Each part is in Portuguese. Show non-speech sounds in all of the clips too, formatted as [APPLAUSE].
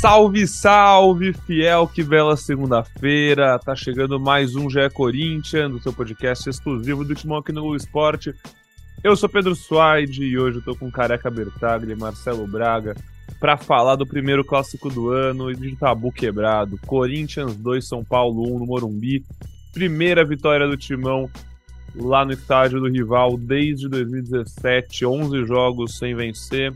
Salve, salve, fiel, que bela segunda-feira. Tá chegando mais um GE Corinthians, do seu podcast exclusivo do Timão aqui no Esporte. Eu sou Pedro Suaide e hoje eu tô com Careca Bertaglia e Marcelo Braga para falar do primeiro clássico do ano e de tabu quebrado. Corinthians 2, São Paulo 1 no Morumbi. Primeira vitória do Timão lá no estádio do rival desde 2017, 11 jogos sem vencer.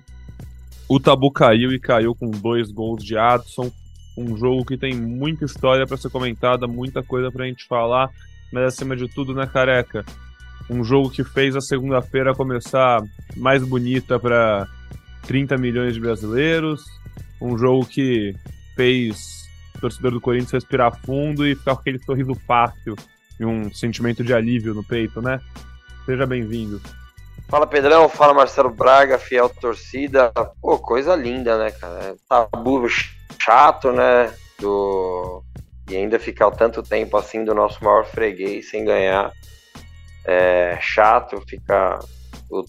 O tabu caiu e caiu com dois gols de Adson. Um jogo que tem muita história para ser comentada, muita coisa para a gente falar, mas acima de tudo, né, careca? Um jogo que fez a segunda-feira começar mais bonita para 30 milhões de brasileiros. Um jogo que fez o torcedor do Corinthians respirar fundo e ficar com aquele sorriso fácil e um sentimento de alívio no peito, né? Seja bem-vindo. Fala Pedrão, fala Marcelo Braga, fiel torcida. Pô, coisa linda, né, cara? Tabu chato, né? Do... E ainda ficar tanto tempo assim do nosso maior freguês sem ganhar. É chato, ficar. O,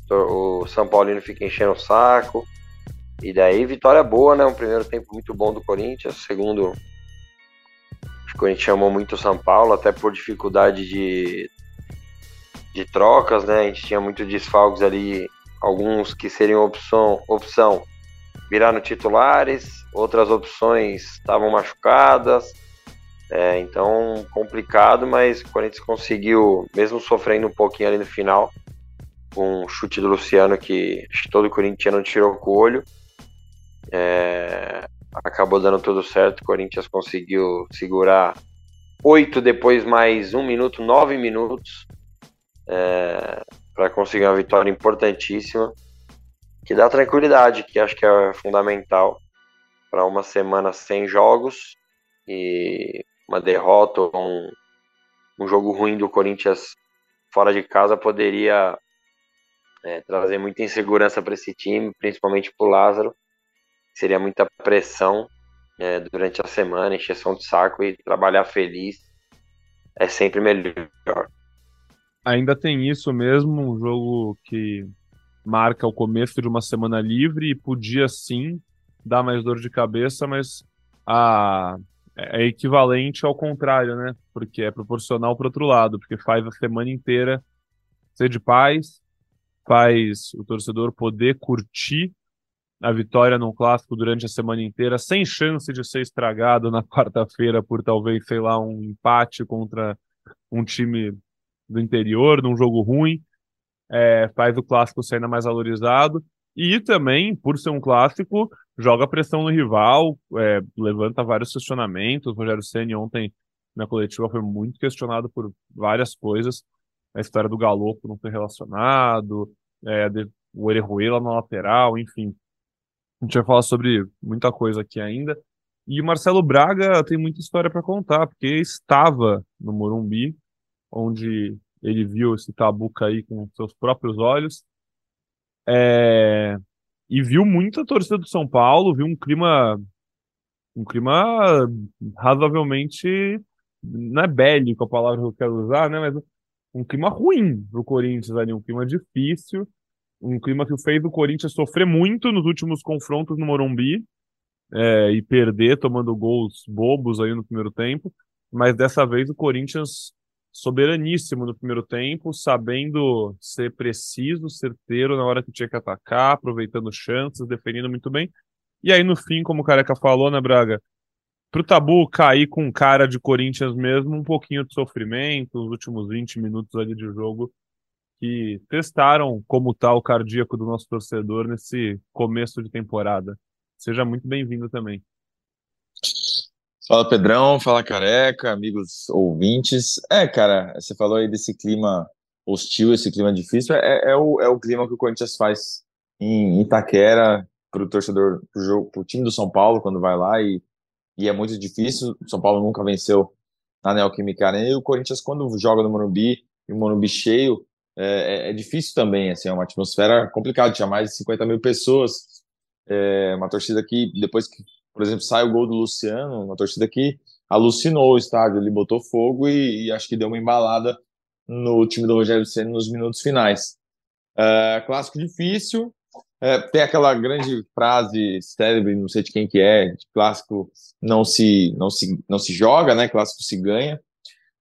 o São Paulino fica enchendo o saco. E daí, vitória boa, né? Um primeiro tempo muito bom do Corinthians. Segundo, o Corinthians chamou muito o São Paulo, até por dificuldade de de trocas, né? A gente tinha muito desfalques ali, alguns que seriam opção, opção no titulares, outras opções estavam machucadas. É, então, complicado, mas o Corinthians conseguiu, mesmo sofrendo um pouquinho ali no final, com um chute do Luciano que acho que todo corintiano tirou com o olho. É, acabou dando tudo certo, o Corinthians conseguiu segurar oito, depois mais um minuto, nove minutos é, para conseguir uma vitória importantíssima, que dá tranquilidade, que acho que é fundamental para uma semana sem jogos e uma derrota ou um, um jogo ruim do Corinthians fora de casa poderia é, trazer muita insegurança para esse time, principalmente para o Lázaro. Seria muita pressão é, durante a semana, encheção de saco e trabalhar feliz é sempre melhor ainda tem isso mesmo, um jogo que marca o começo de uma semana livre e podia sim dar mais dor de cabeça, mas a, é equivalente ao contrário, né? Porque é proporcional para outro lado, porque faz a semana inteira ser de paz, faz o torcedor poder curtir a vitória num clássico durante a semana inteira, sem chance de ser estragado na [LAUGHS] quarta-feira por talvez, sei lá, um empate contra um time do interior, num jogo ruim, é, faz o clássico ser ainda mais valorizado. E também, por ser um clássico, joga pressão no rival, é, levanta vários questionamentos. O Rogério Senna ontem na coletiva foi muito questionado por várias coisas. A história do Galopo não foi relacionado, é, o Orejuela na lateral, enfim. A gente vai falar sobre muita coisa aqui ainda. E o Marcelo Braga tem muita história para contar, porque estava no Morumbi onde ele viu esse tabu cair com seus próprios olhos. É... E viu muita torcida do São Paulo, viu um clima um clima razoavelmente não é bélico a palavra que eu quero usar, né, mas um clima ruim pro Corinthians ali, um clima difícil, um clima que fez o Corinthians sofrer muito nos últimos confrontos no Morumbi é, e perder tomando gols bobos aí no primeiro tempo, mas dessa vez o Corinthians soberaníssimo no primeiro tempo, sabendo ser preciso, certeiro na hora que tinha que atacar, aproveitando chances, defendendo muito bem. E aí, no fim, como o Careca falou, né, Braga? Pro Tabu cair com cara de Corinthians mesmo, um pouquinho de sofrimento, os últimos 20 minutos ali de jogo, que testaram como tá o cardíaco do nosso torcedor nesse começo de temporada. Seja muito bem-vindo também. Fala Pedrão, fala Careca, amigos ouvintes. É, cara, você falou aí desse clima hostil, esse clima difícil. É, é, o, é o clima que o Corinthians faz em Itaquera para o torcedor, para o time do São Paulo quando vai lá e, e é muito difícil. O São Paulo nunca venceu na Neoquímica Arena e o Corinthians quando joga no Morumbi e o Morumbi cheio é, é, é difícil também, assim, é uma atmosfera complicada, tinha mais de 50 mil pessoas, é uma torcida que depois que por exemplo, sai o gol do Luciano, uma torcida que alucinou o estádio, ele botou fogo e, e acho que deu uma embalada no time do Rogério Senna nos minutos finais. Uh, clássico difícil, É, tem aquela grande frase célebre, não sei de quem que é, clássico não se, não se, não se joga, né? Clássico se ganha.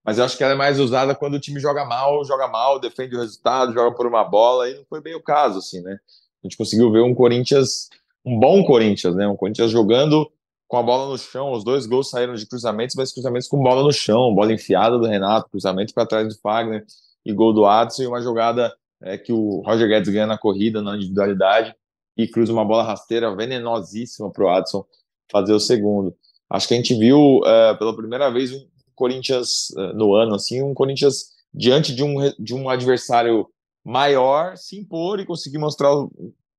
Mas eu acho que ela é mais usada quando o time joga mal, joga mal, defende o resultado, joga por uma bola, e não foi bem o caso, assim, né? A gente conseguiu ver um Corinthians, um bom Corinthians, né? Um Corinthians jogando com a bola no chão. Os dois gols saíram de cruzamentos, mas cruzamentos com bola no chão, bola enfiada do Renato, cruzamento para trás do Fagner e gol do Adson, e uma jogada é, que o Roger Guedes ganha na corrida, na individualidade, e cruza uma bola rasteira venenosíssima para o Adson fazer o segundo. Acho que a gente viu é, pela primeira vez um Corinthians eh, no ano, assim, um Corinthians diante de um, de um adversário maior se impor e conseguir mostrar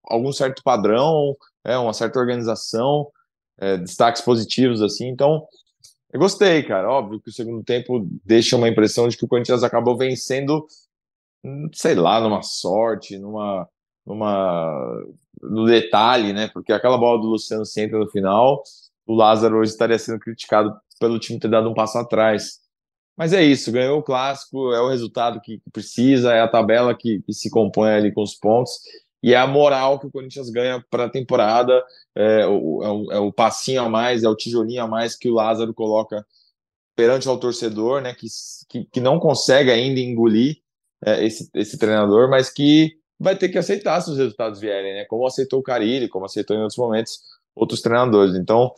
algum certo padrão, é, uma certa organização, é, destaques positivos, assim. Então, eu gostei, cara. Óbvio que o segundo tempo deixa uma impressão de que o Corinthians acabou vencendo, hum, sei lá, numa sorte, numa, numa no detalhe, né? Porque aquela bola do Luciano se entra no final, o Lázaro hoje estaria sendo criticado pelo time ter dado um passo atrás. Mas é isso, ganhou o clássico, é o resultado que, precisa, é a tabela que, que, se compõe ali com os pontos, e é a moral que o Corinthians ganha para a temporada, é o, é, o, é o, passinho a mais, é o tijolinho a mais que o Lázaro coloca perante ao torcedor, né, que, que, que não consegue ainda engolir é, esse, esse treinador, mas que vai ter que aceitar se os resultados vierem, né, como aceitou o Carilli, como aceitou em outros momentos outros treinadores. Então,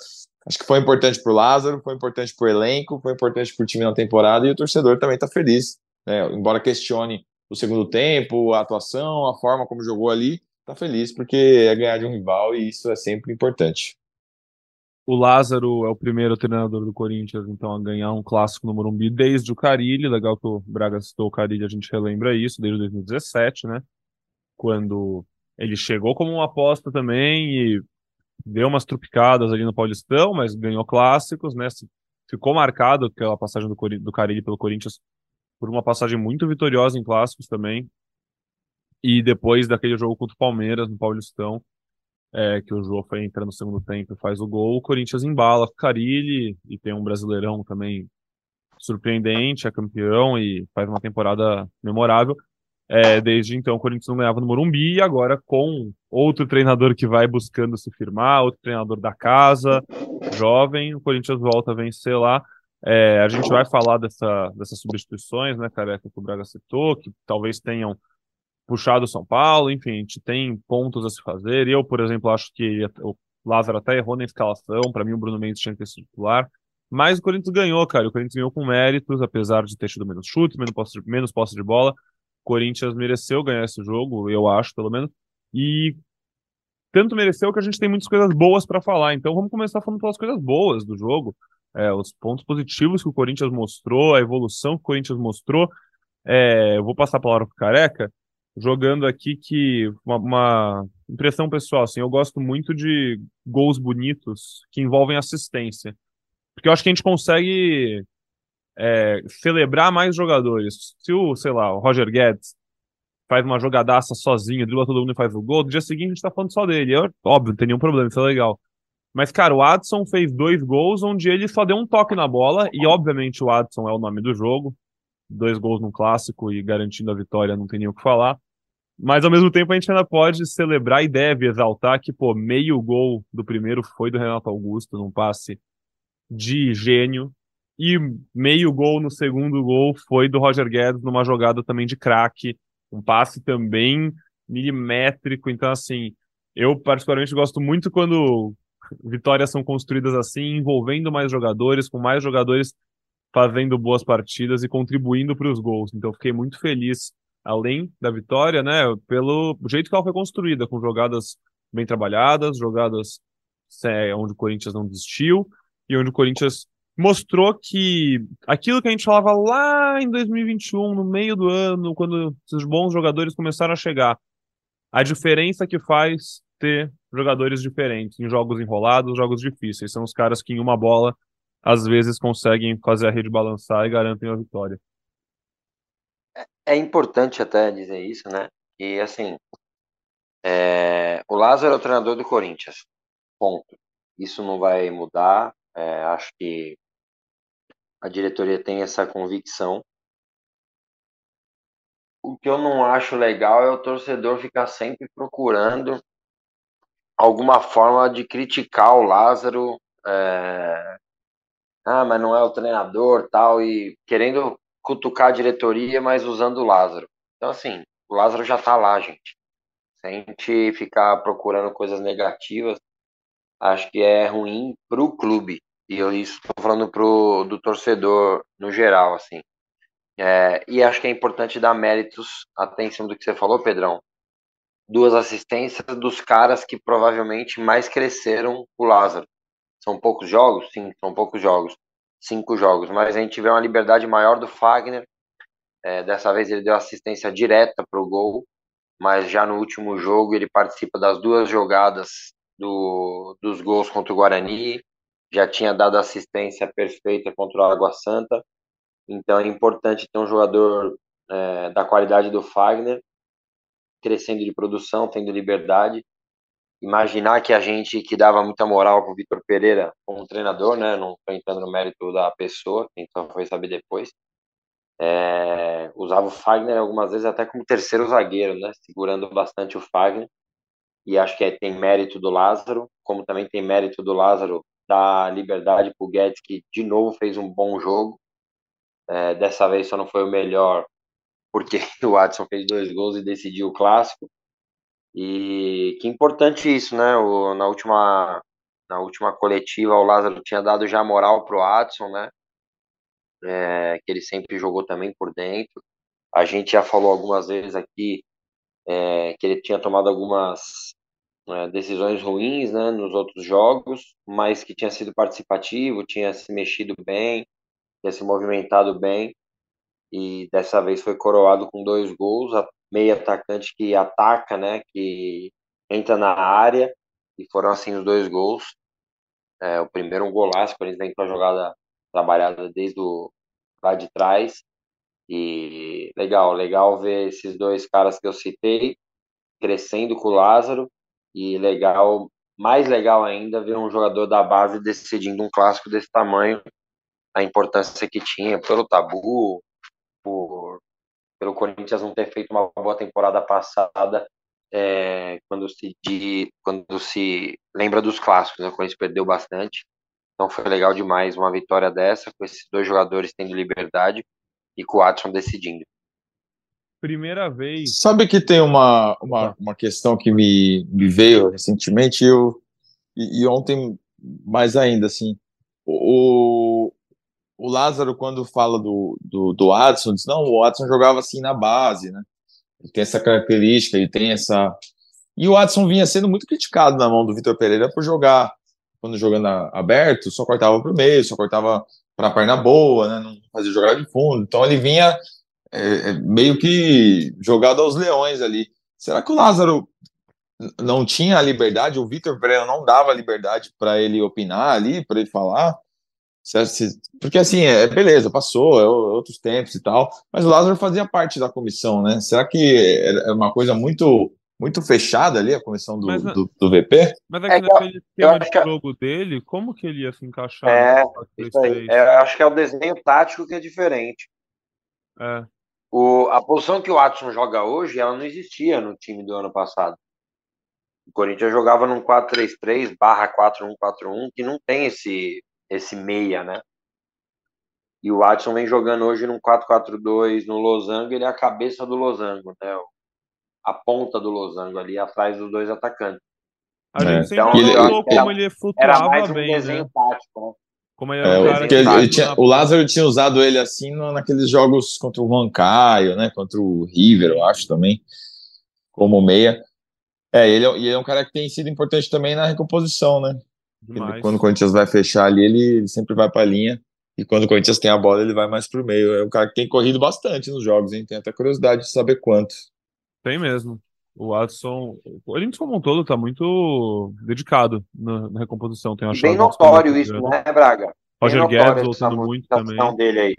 Acho que foi importante para o Lázaro, foi importante para o elenco, foi importante para o time na temporada e o torcedor também está feliz. Né? Embora questione o segundo tempo, a atuação, a forma como jogou ali, está feliz porque é ganhar de um rival e isso é sempre importante. O Lázaro é o primeiro treinador do Corinthians, então, a ganhar um clássico no Morumbi desde o Carilli. Legal que o Braga citou o Carilli, a gente relembra isso, desde 2017, né? Quando ele chegou como uma aposta também e deu umas trupicadas ali no Paulistão, mas ganhou clássicos, né? Ficou marcado aquela passagem do, do Carilli pelo Corinthians por uma passagem muito vitoriosa em clássicos também. E depois daquele jogo contra o Palmeiras no Paulistão, é, que o João foi entrando no segundo tempo e faz o gol, o Corinthians embala Carilli e tem um brasileirão também surpreendente, é campeão e faz uma temporada memorável. É, desde então, o Corinthians não ganhava no Morumbi, e agora com outro treinador que vai buscando se firmar, outro treinador da casa, jovem, o Corinthians volta a vencer lá. É, a gente vai falar dessa, dessas substituições, né, Careca, que o Braga citou, que talvez tenham puxado o São Paulo, enfim, a gente tem pontos a se fazer. Eu, por exemplo, acho que o Lázaro até errou na escalação, para mim o Bruno Mendes tinha que ter sido titular. Mas o Corinthians ganhou, cara. O Corinthians ganhou com méritos, apesar de ter tido menos chutes, menos posse, menos posse de bola. Corinthians mereceu ganhar esse jogo, eu acho, pelo menos. E tanto mereceu que a gente tem muitas coisas boas para falar. Então vamos começar falando pelas coisas boas do jogo, é, os pontos positivos que o Corinthians mostrou, a evolução que o Corinthians mostrou. É, eu vou passar a palavra para Careca, jogando aqui que uma, uma, impressão pessoal, assim, eu gosto muito de gols bonitos que envolvem assistência, porque eu acho que a gente consegue é, celebrar mais jogadores. Se o, sei lá, o Roger Guedes faz uma jogadaça sozinho, dribla todo mundo e faz o gol, no dia seguinte a gente tá falando só dele. É, óbvio, não tem nenhum problema, isso é legal. Mas, cara, o Adson fez dois gols onde ele só deu um toque na bola, e obviamente o Adson é o nome do jogo. Dois gols no clássico e garantindo a vitória, não tem nem o que falar. Mas ao mesmo tempo a gente ainda pode celebrar e deve exaltar que, pô, meio gol do primeiro foi do Renato Augusto, num passe de gênio. E meio gol no segundo gol foi do Roger Guedes numa jogada também de craque, um passe também milimétrico. Então, assim, eu particularmente gosto muito quando vitórias são construídas assim, envolvendo mais jogadores, com mais jogadores fazendo boas partidas e contribuindo para os gols. Então, fiquei muito feliz, além da vitória, né, pelo jeito que ela foi construída, com jogadas bem trabalhadas, jogadas é, onde o Corinthians não desistiu e onde o Corinthians mostrou que aquilo que a gente falava lá em 2021, no meio do ano, quando os bons jogadores começaram a chegar, a diferença que faz ter jogadores diferentes em jogos enrolados, jogos difíceis. São os caras que em uma bola às vezes conseguem fazer a rede balançar e garantem a vitória. É, é importante até dizer isso, né? E assim, é... o Lázaro é o treinador do Corinthians. Ponto. Isso não vai mudar. É, acho que a diretoria tem essa convicção. O que eu não acho legal é o torcedor ficar sempre procurando alguma forma de criticar o Lázaro. É... Ah, mas não é o treinador tal, e querendo cutucar a diretoria, mas usando o Lázaro. Então, assim, o Lázaro já tá lá, gente. Se a gente ficar procurando coisas negativas, acho que é ruim pro clube. E eu estou falando pro, do torcedor no geral, assim. É, e acho que é importante dar méritos, atenção do que você falou, Pedrão. Duas assistências dos caras que provavelmente mais cresceram o Lázaro. São poucos jogos? Sim, são poucos jogos. Cinco jogos. Mas a gente vê uma liberdade maior do Fagner. É, dessa vez ele deu assistência direta para o gol. Mas já no último jogo ele participa das duas jogadas do, dos gols contra o Guarani. Já tinha dado assistência perfeita contra o Água Santa então é importante ter um jogador é, da qualidade do Fagner, crescendo de produção, tendo liberdade. Imaginar que a gente que dava muita moral para o Vitor Pereira como treinador, né? Não estou entrando no mérito da pessoa, então foi saber depois. É, usava o Fagner algumas vezes até como terceiro zagueiro, né? Segurando bastante o Fagner. E acho que é, tem mérito do Lázaro, como também tem mérito do Lázaro dar liberdade para o Guedes, que de novo fez um bom jogo. É, dessa vez só não foi o melhor, porque [LAUGHS] o Adson fez dois gols e decidiu o clássico. E que importante isso, né? O, na, última, na última coletiva, o Lázaro tinha dado já moral pro Adson, né? É, que ele sempre jogou também por dentro. A gente já falou algumas vezes aqui é, que ele tinha tomado algumas é, decisões ruins né, nos outros jogos, mas que tinha sido participativo, tinha se mexido bem, tinha se movimentado bem e dessa vez foi coroado com dois gols, a meio atacante que ataca, né, que entra na área e foram assim os dois gols. É, o primeiro um golaço, por exemplo, a jogada trabalhada desde o lá de trás e legal, legal ver esses dois caras que eu citei crescendo com o Lázaro e legal, mais legal ainda ver um jogador da base decidindo um clássico desse tamanho a importância que tinha pelo tabu, por, pelo Corinthians não ter feito uma boa temporada passada, é, quando se de, quando se lembra dos clássicos, né? o Corinthians perdeu bastante, então foi legal demais uma vitória dessa, com esses dois jogadores tendo liberdade e com o Watson decidindo. Primeira vez. Sabe que tem uma, uma, uma questão que me, me veio recentemente, eu, e, e ontem mais ainda, assim, o, o Lázaro, quando fala do, do, do Adson, diz, não, o Adson jogava assim na base, né? Ele tem essa característica, ele tem essa... E o Adson vinha sendo muito criticado na mão do Vitor Pereira por jogar, quando jogando aberto, só cortava para o meio, só cortava para a perna boa, né? Não fazia jogada de fundo. Então ele vinha é, é, meio que jogado aos leões ali. Será que o Lázaro não tinha a liberdade, o Vitor Pereira não dava liberdade para ele opinar ali, para ele falar? Porque assim, é, beleza, passou, é outros tempos e tal, mas o Lázaro fazia parte da comissão, né? Será que é uma coisa muito muito fechada ali, a comissão do, mas, do, do, VP? Mas é que é, naquele esquema de jogo dele, como que ele ia se encaixar? É, é, acho que é o desenho tático que é diferente. É. O, a posição que o Watson joga hoje, ela não existia no time do ano passado. O Corinthians jogava num 4-3-3 barra 4-1-4-1, que não tem esse esse meia, né? E o Watson vem jogando hoje num 4-4-2 no Losango, ele é a cabeça do Losango, né? A ponta do Losango ali atrás dos dois atacantes. A gente é. sempre então, falou como ele flutuava mais um bem, desenho né? tático, né? Como ele é, um ele, ele tinha, o Lázaro tinha usado ele assim no, naqueles jogos contra o Juan Caio, né? Contra o River, eu acho também, como meia. É, ele, é, ele é um cara que tem sido importante também na recomposição, né? Demais. Quando o Corinthians vai fechar ali, ele, sempre vai para a linha. E quando o Corinthians tem a bola, ele vai mais para o meio. É um cara que tem corrido bastante nos jogos, hein? Tem até curiosidade de saber quanto. Tem mesmo. O Watson, o Corinthians como um todo está muito dedicado na, na recomposição. Tem Bem notório isso, né, Braga? Roger Guedes voltando muito também. dele aí.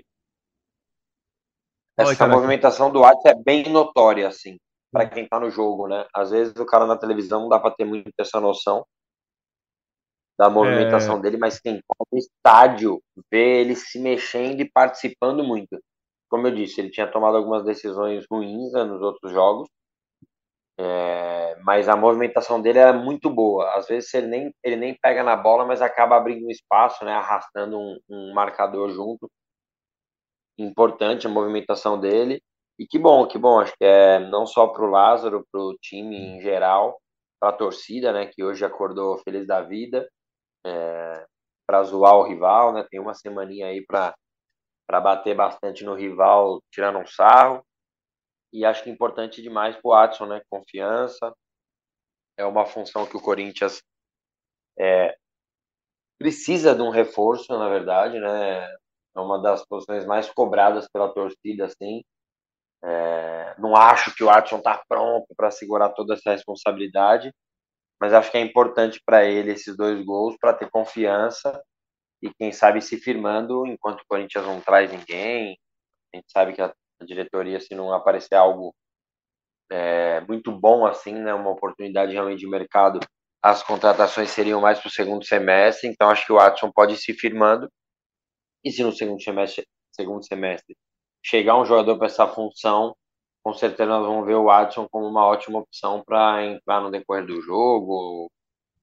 Essa Oi, movimentação do Watson é bem notória, assim, para quem está no jogo, né? Às vezes o cara na televisão não dá para ter muito essa noção, da movimentação é... dele, mas quem tá no estádio vê ele se mexendo e participando muito. Como eu disse, ele tinha tomado algumas decisões ruins né, nos outros jogos, É, mas a movimentação dele é muito boa. Às vezes ele nem, ele nem pega na bola, mas acaba abrindo um espaço, né, arrastando um, um marcador junto. Importante a movimentação dele. E que bom, que bom. Acho que é não só para o Lázaro, para o time em geral, para a torcida, né, que hoje acordou feliz da vida, é, para zoar o rival, né? Tem uma semaninha aí para para bater bastante no rival, tirando um sarro. E acho que é importante demais para o Watson, né? Confiança. É uma função que o Corinthians é, precisa de um reforço, na verdade, né? É uma das posições mais cobradas pela torcida, assim. É, não acho que o Watson está pronto para segurar toda essa responsabilidade, mas acho que é importante para ele esses dois gols para ter confiança e quem sabe se firmando enquanto o Corinthians não traz ninguém. A gente sabe que a, diretoria, se não aparecer algo é, muito bom assim, né, uma oportunidade realmente de mercado, as contratações seriam mais para o segundo semestre. Então acho que o Watson pode ir se firmando e se no segundo semestre, segundo semestre chegar um jogador para essa função, com certeza nós vamos ver o Watson como uma ótima opção para entrar no decorrer do jogo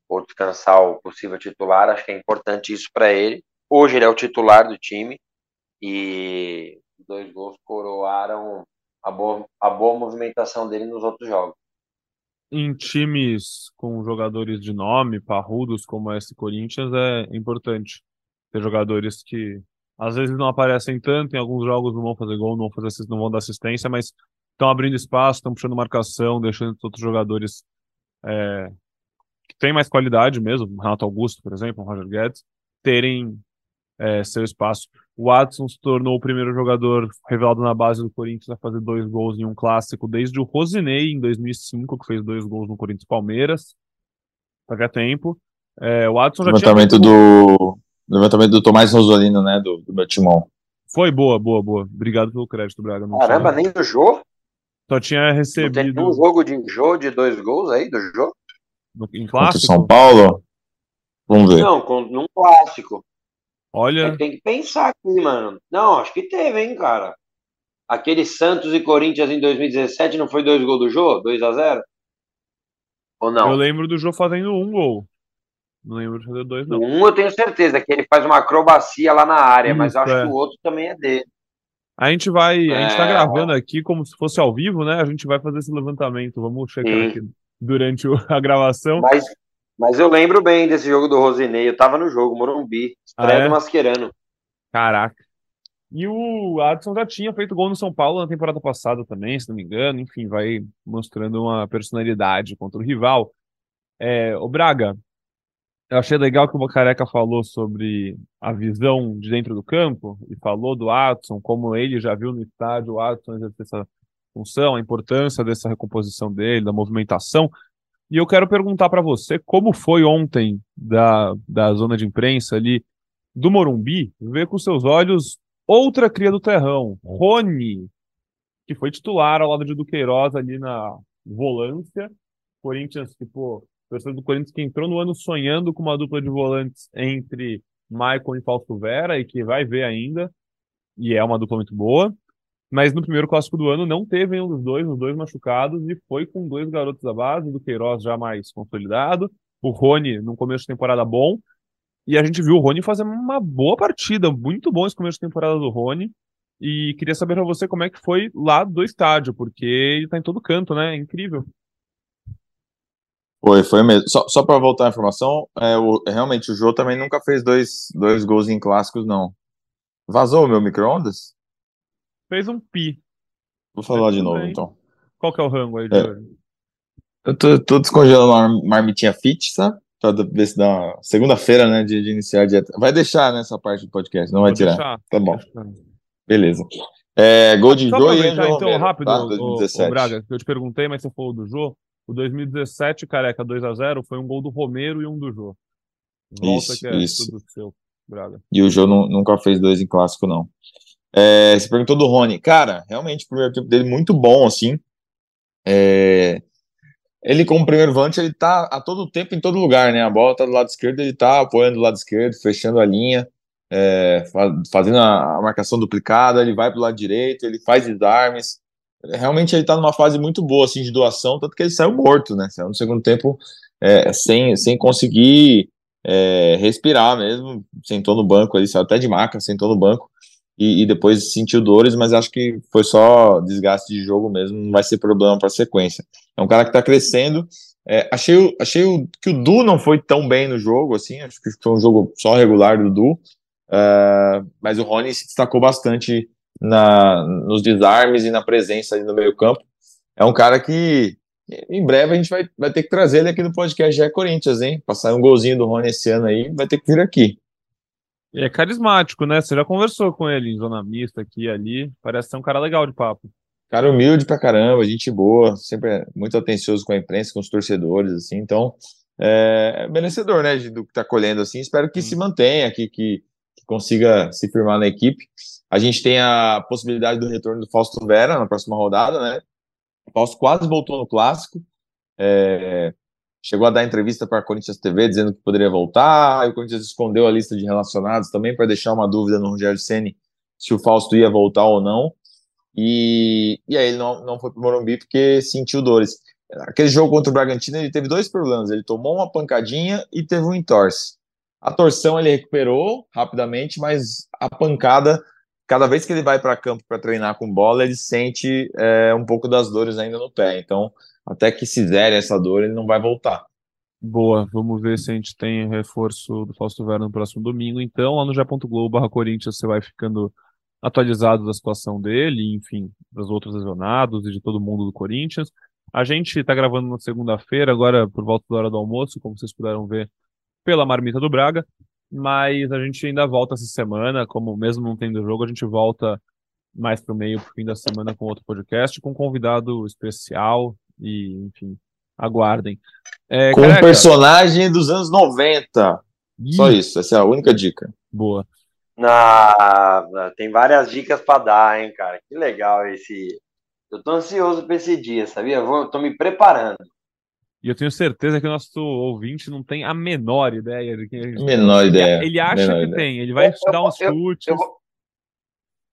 ou descansar o possível titular. Acho que é importante isso para ele. Hoje ele é o titular do time e dois gols coroaram a boa, a boa movimentação dele nos outros jogos. Em times com jogadores de nome, parrudos como esse Corinthians, é importante ter jogadores que às vezes não aparecem tanto, em alguns jogos não vão fazer gol, não vão, fazer, não vão dar assistência, mas estão abrindo espaço, estão puxando marcação, deixando os outros jogadores é, que têm mais qualidade mesmo, Renato Augusto, por exemplo, Roger Guedes, terem é, seu espaço. O Watson se tornou o primeiro jogador revelado na base do Corinthians a fazer dois gols em um clássico desde o Rosinei, em 2005, que fez dois gols no Corinthians Palmeiras. Paga tempo. É, o Watson já levantamento tinha... do levantamento do Tomás Rosolino, né, do, do meu timão. Foi boa, boa, boa. Obrigado pelo crédito, Braga. Caramba, nem do Jô? Só tinha recebido. Tem um jogo de Jô de dois gols aí, do Jô? No, em clássico? Contra São Paulo? Vamos ver. Não, com, num clássico. Olha. É, tem que pensar aqui, mano. Não, acho que teve, hein, cara. Aquele Santos e Corinthians em 2017 não foi dois gols do Jô? 2 a 0 Ou não? Eu lembro do Jô fazendo um gol. Não lembro de fazer dois, não. Um eu tenho certeza que ele faz uma acrobacia lá na área, Isso, mas acho é. que o outro também é dele. A gente vai. A gente tá é, gravando aqui como se fosse ao vivo, né? A gente vai fazer esse levantamento. Vamos checar sim. aqui durante a gravação. Mas, mas eu lembro bem desse jogo do Rosinei. Eu tava no jogo, Morumbi, estreia ah, é? do Mascherano. Caraca. E o Adson já tinha feito gol no São Paulo na temporada passada também, se não me engano. Enfim, vai mostrando uma personalidade contra o rival. É, o Braga, eu achei legal que o Bocareca falou sobre a visão de dentro do campo e falou do Watson, como ele já viu no estádio o Watson exercer essa função, a importância dessa recomposição dele, da movimentação. E eu quero perguntar para você como foi ontem da, da zona de imprensa ali do Morumbi, ver com seus olhos outra cria do terrão, Rony, que foi titular ao lado de Duqueiroz ali na volância. Corinthians, pô, torcedor do Corinthians que entrou no ano sonhando com uma dupla de volantes entre Maicon e Fausto Vera e que vai ver ainda, e é uma dupla muito boa. Mas no primeiro clássico do ano não teve nenhum dos dois, os dois machucados, e foi com dois garotos da base, do Queiroz já mais consolidado, o Rony no começo de temporada bom, e a gente viu o Rony fazer uma boa partida, muito bom esse começo de temporada do Rony. E queria saber para você como é que foi lá do estádio, porque ele tá em todo canto, né? É incrível. Foi, foi mesmo. Só, só para voltar a informação, é, o, realmente o Jô também nunca fez dois, dois gols em clássicos, não. Vazou o meu micro-ondas? Fez um pi. Vou falar de novo, bem. então. Qual que é o rango aí é. Eu tô, tô descongelando uma marmitinha fit, sabe? Pra ver se dá Segunda-feira, né, de, de, iniciar a dieta. Vai deixar nessa parte do podcast, não Vou vai tirar. Deixar. Tá bom. Beleza. É, gol de Jô e Então, Romero, rápido, tá? o, o, Braga, eu te perguntei, mas você falou do Jô. O 2017, careca 2 a 0 foi um gol do Romero e um do Jô. Volta isso, que é isso. tudo seu, Braga. E o Jô nunca fez dois em clássico, não. É, você perguntou do Rony. Cara, realmente, o primeiro tempo dele muito bom, assim. É, ele, como primeiro volante, ele tá a todo tempo em todo lugar, né? A bola tá do lado esquerdo, ele tá apoiando do lado esquerdo, fechando a linha, é, fazendo a, marcação duplicada, ele vai pro lado direito, ele faz desarmes. Realmente ele tá numa fase muito boa, assim, de doação, tanto que ele saiu morto, né? Saiu no segundo tempo é, sem, sem conseguir é, respirar mesmo, sentou no banco ali, saiu até de maca, sentou no banco e, e, depois sentiu dores, mas acho que foi só desgaste de jogo mesmo, não vai ser problema para a sequência. É um cara que está crescendo. É, achei achei que o Du não foi tão bem no jogo, assim, acho que foi um jogo só regular do Du, uh, mas o Rony se destacou bastante na, nos desarmes e na presença ali no meio campo. É um cara que em breve a gente vai, vai ter que trazer ele aqui no podcast já é Corinthians, hein? Passar um golzinho do Rony esse ano aí, vai ter que vir aqui. É carismático, né? Você já conversou com ele em zona mista aqui e ali. Parece ser um cara legal de papo. Cara humilde pra caramba, gente boa, sempre muito atencioso com a imprensa, com os torcedores, assim. Então, é, é merecedor, né, do que tá colhendo, assim. Espero que hum. se mantenha, que, que, que consiga se firmar na equipe. A gente tem a possibilidade do retorno do Fausto Vera na próxima rodada, né? O Fausto quase voltou no clássico. É, chegou a dar entrevista para a Corinthians TV dizendo que poderia voltar. Aí o Corinthians escondeu a lista de relacionados também para deixar uma dúvida no Rogério Ceni se o Fausto ia voltar ou não. E, e aí ele não, não foi para o Morumbi porque sentiu dores. Aquele jogo contra o Bragantino ele teve dois problemas. Ele tomou uma pancadinha e teve um entorse. A torção ele recuperou rapidamente, mas a pancada cada vez que ele vai para campo para treinar com bola, ele sente é, um pouco das dores ainda no pé. Então, até que se zere essa dor, ele não vai voltar. Boa, vamos ver se a gente tem reforço do Fausto Vera no próximo domingo. Então, lá no Globo Corinthians, você vai ficando atualizado da situação dele, enfim, dos outros lesionados e de todo mundo do Corinthians. A gente está gravando na segunda-feira, agora por volta da hora do almoço, como vocês puderam ver pela marmita do Braga mas a gente ainda volta essa semana, como mesmo não tendo jogo, a gente volta mais para o meio, para o fim da semana com outro podcast, com um convidado especial e, enfim, aguardem. É, com careca, um personagem dos anos 90. Ih, Só isso, essa é a única dica. Boa. Ah, tem várias dicas para dar, hein, cara. Que legal esse. Eu tô ansioso para esse dia, sabia? Vou, tô me preparando. E eu tenho certeza que o nosso ouvinte não tem a menor ideia de quem a gente Menor ideia. Ele acha menor que ideia. tem, ele vai eu, dar uns eu, chutes. Eu, vou,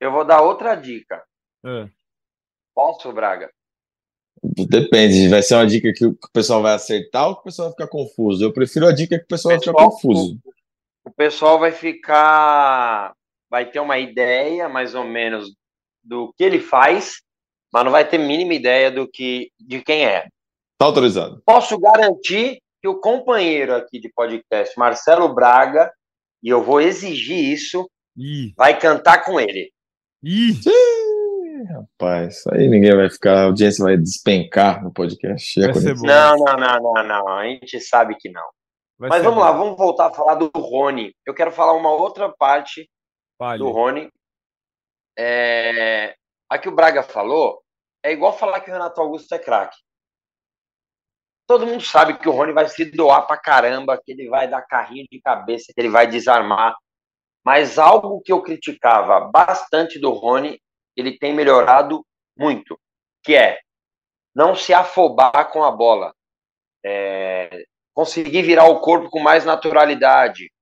eu, vou, dar outra dica. É. Posso, Braga? Depende, vai ser uma dica que o pessoal vai acertar ou que o pessoal vai ficar confuso. Eu prefiro a dica que o pessoal, pessoal vai ficar confuso. O, o pessoal vai ficar. Vai ter uma ideia, mais ou menos, do que ele faz, mas não vai ter mínima ideia do que de quem é. Está autorizado. Posso garantir que o companheiro aqui de podcast, Marcelo Braga, e eu vou exigir isso, Ih. vai cantar com ele. Ih. Ih, rapaz, aí ninguém vai ficar, a audiência vai despencar no podcast. Vai ser bom. Não, não, não, não, não, a gente sabe que não. Vai Mas vamos bom. lá, vamos voltar a falar do Rony. Eu quero falar uma outra parte vale. do Rony. É... A que o Braga falou é igual falar que o Renato Augusto é craque. Todo mundo sabe que o Rony vai se doar pra caramba, que ele vai dar carrinho de cabeça, que ele vai desarmar. Mas algo que eu criticava bastante do Rony, ele tem melhorado muito, que é não se afobar com a bola, é, conseguir virar o corpo com mais naturalidade,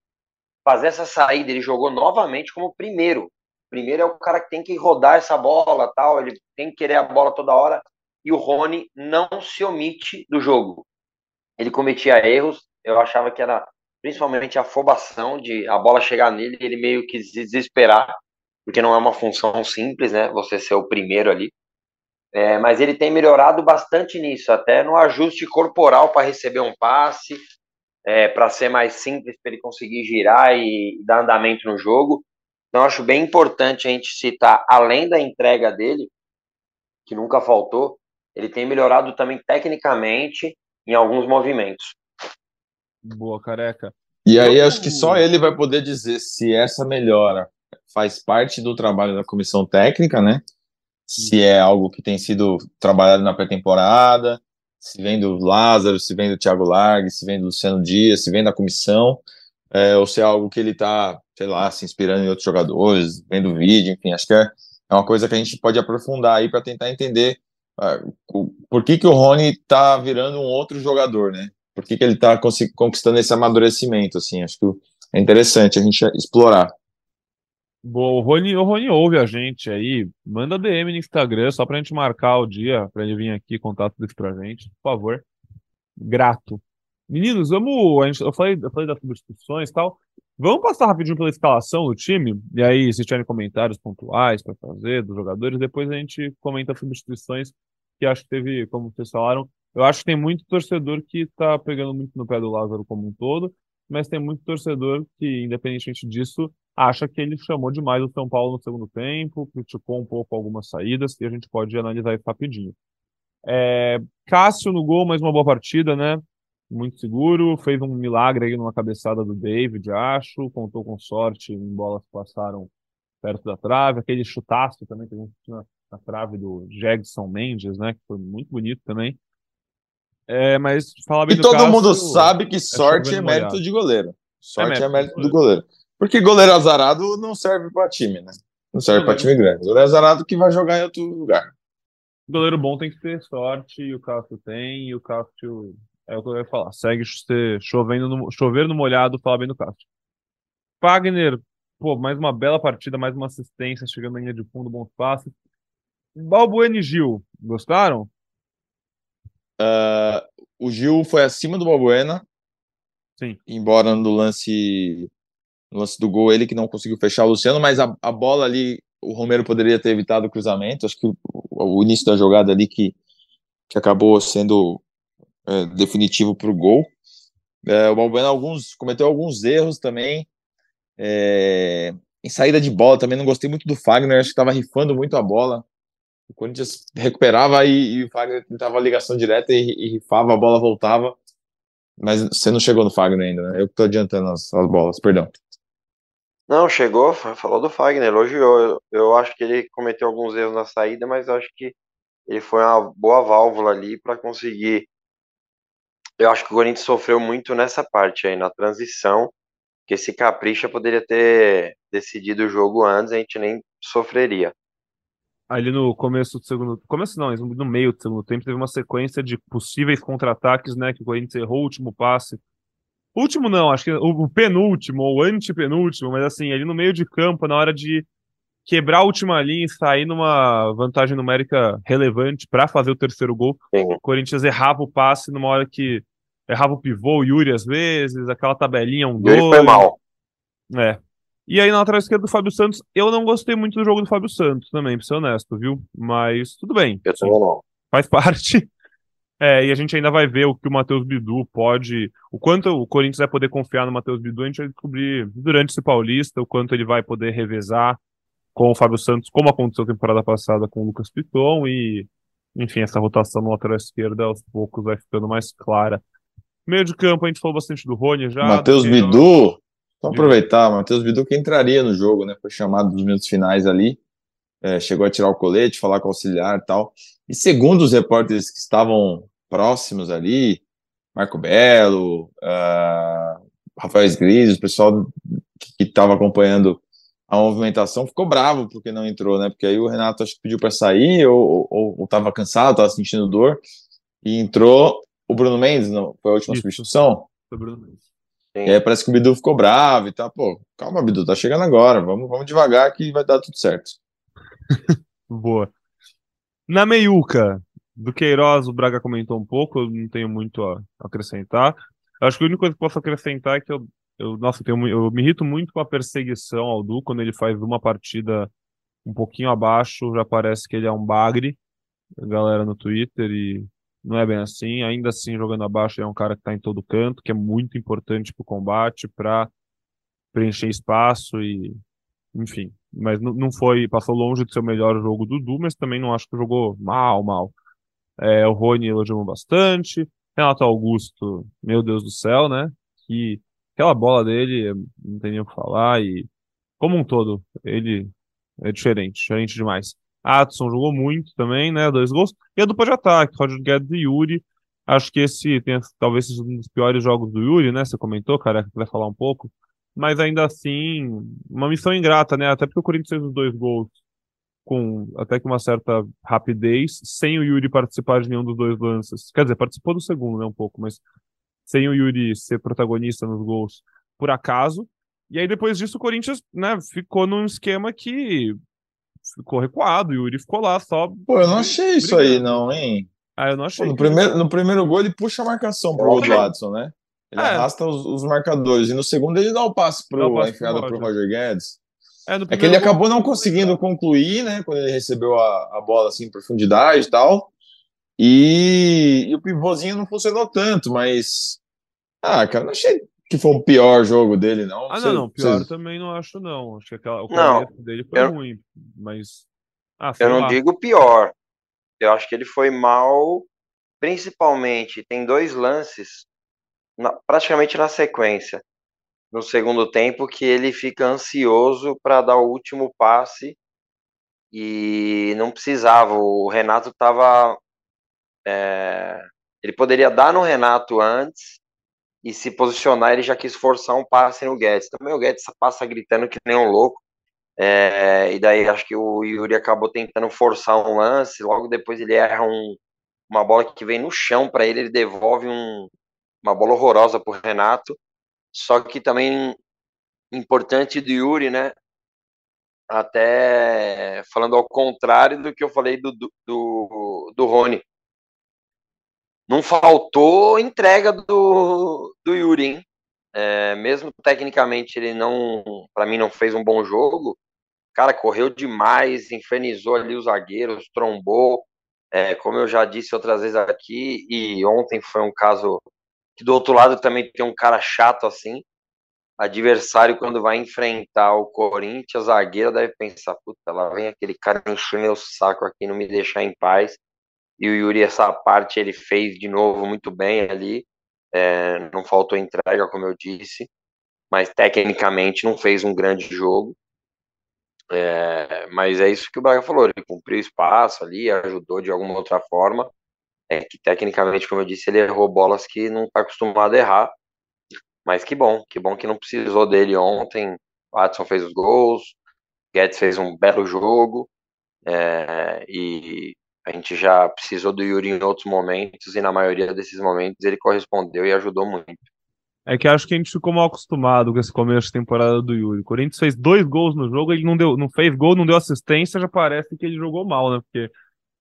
fazer essa saída. Ele jogou novamente como primeiro. Primeiro é o cara que tem que rodar essa bola, tal. Ele tem que querer a bola toda hora e o Rony não se omite do jogo. Ele cometia erros, eu achava que era principalmente a afobação de a bola chegar nele ele meio que se desesperar, porque não é uma função simples, né? Você ser o primeiro ali. É, mas ele tem melhorado bastante nisso, até no ajuste corporal para receber um passe, é, para ser mais simples, para ele conseguir girar e dar andamento no jogo. Então, acho bem importante a gente citar, além da entrega dele, que nunca faltou, ele tem melhorado também tecnicamente em alguns movimentos. Boa, careca. E aí acho que só ele vai poder dizer se essa melhora faz parte do trabalho da comissão técnica, né? Se é algo que tem sido trabalhado na pré-temporada, se vem do Lázaro, se vem do Thiago Largue, se vem do Luciano Dias, se vem da comissão, é, ou se é algo que ele está, sei lá, se inspirando em outros jogadores, vendo vídeo, enfim, acho que é, é uma coisa que a gente pode aprofundar aí para tentar entender ah, por que, que o Rony tá virando um outro jogador, né? Por que, que ele tá conquistando esse amadurecimento, assim? Acho que é interessante a gente explorar. Boa, o Rony, o Rony ouve a gente aí, manda DM no Instagram só pra gente marcar o dia, pra ele vir aqui contar tudo isso pra gente, por favor. Grato. Meninos, vamos. A gente, eu, falei, eu falei das substituições e tal. Vamos passar rapidinho pela escalação do time, e aí, se tiverem comentários pontuais para fazer dos jogadores, depois a gente comenta as substituições, que acho que teve, como vocês falaram, eu acho que tem muito torcedor que tá pegando muito no pé do Lázaro como um todo, mas tem muito torcedor que, independentemente disso, acha que ele chamou demais o São Paulo no segundo tempo, criticou um pouco algumas saídas, e a gente pode analisar isso rapidinho. É, Cássio no gol, mais uma boa partida, né? Muito seguro, fez um milagre aí numa cabeçada do David, acho, contou com sorte em bolas que passaram perto da trave, aquele chutaço também que a gente tinha na trave do Jegson Mendes, né? Que foi muito bonito também. É, mas fala bem e todo Cássio, mundo sabe que é sorte é, é mérito molhado. de goleiro. Sorte é mérito, é mérito do goleiro. Porque goleiro azarado não serve para time, né? Não serve para time grande. Goleiro azarado que vai jogar em outro lugar. Goleiro bom tem que ter sorte, e o Cássio tem, e o Cássio. É o que eu ia falar. Segue chovendo no, chover no molhado, fala bem do Cássio. Fagner, pô, mais uma bela partida, mais uma assistência, chegando na linha de fundo, bons passes. Balbuena e Gil, gostaram? Uh, o Gil foi acima do Balbuena. Sim. Embora no lance, no lance do gol ele que não conseguiu fechar o Luciano, mas a, a bola ali o Romero poderia ter evitado o cruzamento. Acho que o, o início da jogada ali que, que acabou sendo é, definitivo para o gol. É, o Balbuena alguns, cometeu alguns erros também. É, em saída de bola também não gostei muito do Fagner, acho que estava rifando muito a bola. O Corinthians recuperava e, e o Fagner tentava a ligação direta e, e, rifava, a bola voltava. Mas você não chegou no Fagner ainda, né? Eu que tô adiantando as, as bolas, perdão. Não, chegou, falou do Fagner, elogiou. Eu, eu acho que ele cometeu alguns erros na saída, mas acho que ele foi uma boa válvula ali para conseguir. Eu acho que o Corinthians sofreu muito nessa parte aí, na transição, que esse Capricha poderia ter decidido o jogo antes, a gente nem sofreria. Ali no começo do segundo. Começo não, no meio do segundo tempo, teve uma sequência de possíveis contra-ataques, né? Que o Corinthians errou o último passe Último não, acho que o penúltimo ou antepenúltimo, mas assim, ali no meio de campo, na hora de quebrar a última linha e sair numa vantagem numérica relevante para fazer o terceiro gol, o Corinthians errava o passe numa hora que errava o pivô, o Yuri às vezes, aquela tabelinha um dois. foi mal. É. E aí na lateral esquerda do Fábio Santos, eu não gostei muito do jogo do Fábio Santos também, pra ser honesto, viu? Mas tudo bem. Eu também não. Faz parte. [LAUGHS] É, e a gente ainda vai ver o que o Matheus Bidu pode. O quanto o Corinthians vai poder confiar no Matheus Bidu, a gente vai descobrir durante esse Paulista, o quanto ele vai poder revezar com o Fábio Santos, como aconteceu temporada passada com o Lucas Piton, e, enfim, essa rotação no lateral esquerda aos poucos vai ficando mais clara. Meio de campo, a gente falou bastante do Rony já. Matheus Bidu, vamos aproveitar, Matheus Bidu que entraria no jogo, né? Foi chamado dos minutos finais ali. É, chegou a tirar o colete, falar com o auxiliar e tal. E segundo os repórteres que estavam próximos ali, Marco Belo, uh, Rafael Esgris, o pessoal que estava acompanhando a movimentação ficou bravo porque não entrou, né? Porque aí o Renato acho que pediu para sair ou estava cansado, estava sentindo dor e entrou o Bruno Mendes, não foi a última Isso. substituição. Foi o Bruno Mendes. E aí parece que o Bidu ficou bravo e tá, pô, calma, Bidu, tá chegando agora, vamos, vamos devagar que vai dar tudo certo. [LAUGHS] Boa. Na meiuca, do Queiroz, o Braga comentou um pouco, eu não tenho muito a acrescentar. Acho que a única coisa que posso acrescentar é que eu, eu nossa, eu, tenho, eu me irrito muito com a perseguição ao Du quando ele faz uma partida um pouquinho abaixo, já parece que ele é um bagre, a galera no Twitter, e não é bem assim. Ainda assim, jogando abaixo, é um cara que está em todo canto, que é muito importante para o combate, para preencher espaço e, enfim. Mas não foi, passou longe de ser o melhor jogo do Du, mas também não acho que jogou mal, mal. É, o Rony elogiou bastante. Renato Augusto, meu Deus do céu, né? Que aquela bola dele, não tem nem o que falar. E como um todo, ele é diferente, diferente demais. Adson jogou muito também, né? Dois gols. E a dupla de ataque, Roger Guedes e Yuri. Acho que esse tem, talvez seja um dos piores jogos do Yuri, né? Você comentou, cara, que vai falar um pouco. Mas ainda assim, uma missão ingrata, né? Até porque o Corinthians fez os dois gols com até que uma certa rapidez, sem o Yuri participar de nenhum dos dois lances. Quer dizer, participou do segundo, né, um pouco, mas sem o Yuri ser protagonista nos gols por acaso. E aí depois disso o Corinthians, né, ficou num esquema que ficou recuado, e o Yuri ficou lá só. Pô, eu não achei isso aí, não, hein? Ah, eu não achei. Pô, no, primeiro, no primeiro gol ele puxa a marcação pro gol do Adson, né? Ele é. arrasta os, os, marcadores. E no segundo ele dá o passe pro, o passe enfiada pro, Roger. Roger Guedes. É, é que ele gol... acabou não conseguindo concluir, né? Quando ele recebeu a, a bola assim em profundidade e tal. E, e o pivôzinho não funcionou tanto, mas. Ah, cara, não achei que foi o pior jogo dele, não. Ah, não, não. Pior também não acho, não. Acho que aquela, o começo não, dele foi eu, ruim. Mas. Ah, eu não lá. digo pior. Eu acho que ele foi mal, principalmente. Tem dois lances, na, praticamente na sequência, no segundo tempo, que ele fica ansioso para dar o último passe e não precisava. O Renato estava. É, ele poderia dar no Renato antes e se posicionar, ele já quis forçar um passe no Guedes. Também o Guedes passa gritando que nem um louco. É, e daí acho que o Yuri acabou tentando forçar um lance, logo depois ele erra um, uma bola que vem no chão para ele, ele devolve um, uma bola horrorosa para o Renato. Só que também importante do Yuri, né? Até falando ao contrário do que eu falei do, do, do, do Rony não faltou entrega do, do Yuri, hein? É, mesmo tecnicamente ele não, para mim, não fez um bom jogo. Cara, correu demais, infernizou ali os zagueiros, trombou. É, como eu já disse outras vezes aqui, e ontem foi um caso que do outro lado também tem um cara chato assim. Adversário, quando vai enfrentar o Corinthians, a zagueira deve pensar: puta, lá vem aquele cara encher meu saco aqui, não me deixar em paz e o Yuri essa parte ele fez de novo muito bem ali, é, não faltou entrega, como eu disse, mas tecnicamente não fez um grande jogo. É, mas é isso que o Braga falou, ele cumpriu espaço ali, ajudou de alguma outra forma. É que tecnicamente, como eu disse, ele errou bolas que não está acostumado a errar. Mas que bom, que bom que não precisou dele ontem. O Watson fez os gols, Guedes fez um belo jogo. É, e a gente já precisou do Yuri em outros momentos e na maioria desses momentos ele correspondeu e ajudou muito. É que acho que a gente ficou mal acostumado com esse começo de temporada do Yuri. O Corinthians fez dois gols no jogo, ele não deu, não fez gol, não deu assistência, já parece que ele jogou mal, né? Porque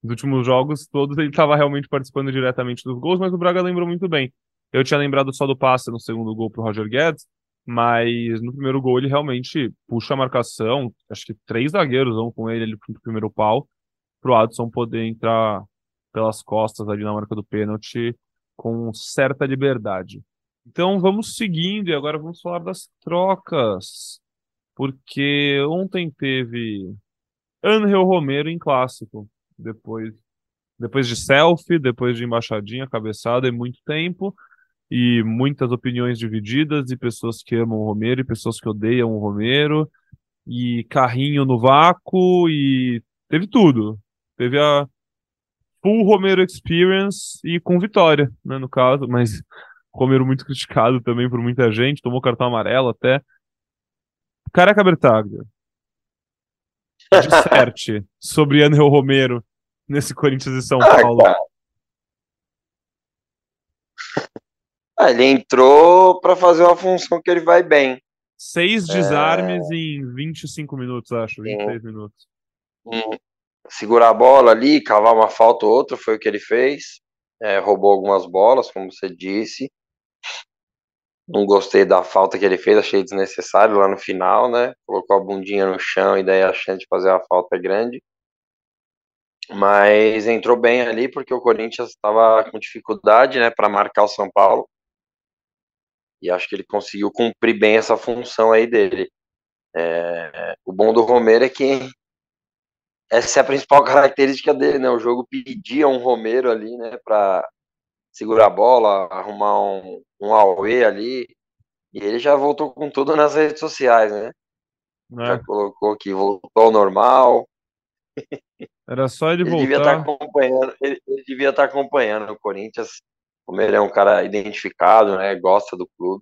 nos últimos jogos todos ele estava realmente participando diretamente dos gols, mas o Braga lembrou muito bem. Eu tinha lembrado só do passe no segundo gol pro Roger Guedes, mas no primeiro gol ele realmente puxa a marcação, acho que três zagueiros vão com ele ali pro primeiro pau para o Adson poder entrar pelas costas ali na marca do pênalti com certa liberdade. Então vamos seguindo e agora vamos falar das trocas, porque ontem teve Angel Romero em clássico, depois depois de selfie, depois de embaixadinha, cabeçada e muito tempo e muitas opiniões divididas e pessoas que amam o Romero e pessoas que odeiam o Romero e carrinho no vácuo e teve tudo. Teve a full Romero Experience e com vitória, né, no caso, mas Romero muito criticado também por muita gente, tomou cartão amarelo até. Careca Bertaglia. Disserte [LAUGHS] sobre Angel Romero nesse Corinthians e São ah, Paulo. Ah, ele entrou para fazer uma função que ele vai bem. Seis desarmes é... em 25 minutos, acho, 26 Sim. minutos. Sim segurar a bola ali, cavar uma falta ou outra, foi o que ele fez. É, roubou algumas bolas, como você disse. Não gostei da falta que ele fez, achei desnecessário lá no final, né? Colocou a bundinha no chão e daí a chance de fazer a falta é grande. Mas entrou bem ali porque o Corinthians estava com dificuldade, né, para marcar o São Paulo. E acho que ele conseguiu cumprir bem essa função aí dele. É, o bom do Romero é que essa é a principal [LAUGHS] característica dele, né? O jogo pedia um Romero ali, né, para segurar a bola, arrumar um, um Aue ali. E ele já voltou com tudo nas redes sociais, né? É. Já colocou que voltou ao normal. Era só ele, ele voltar. Devia estar acompanhando, ele, ele, devia estar acompanhando o Corinthians. Como ele é um cara identificado, né? Gosta do clube.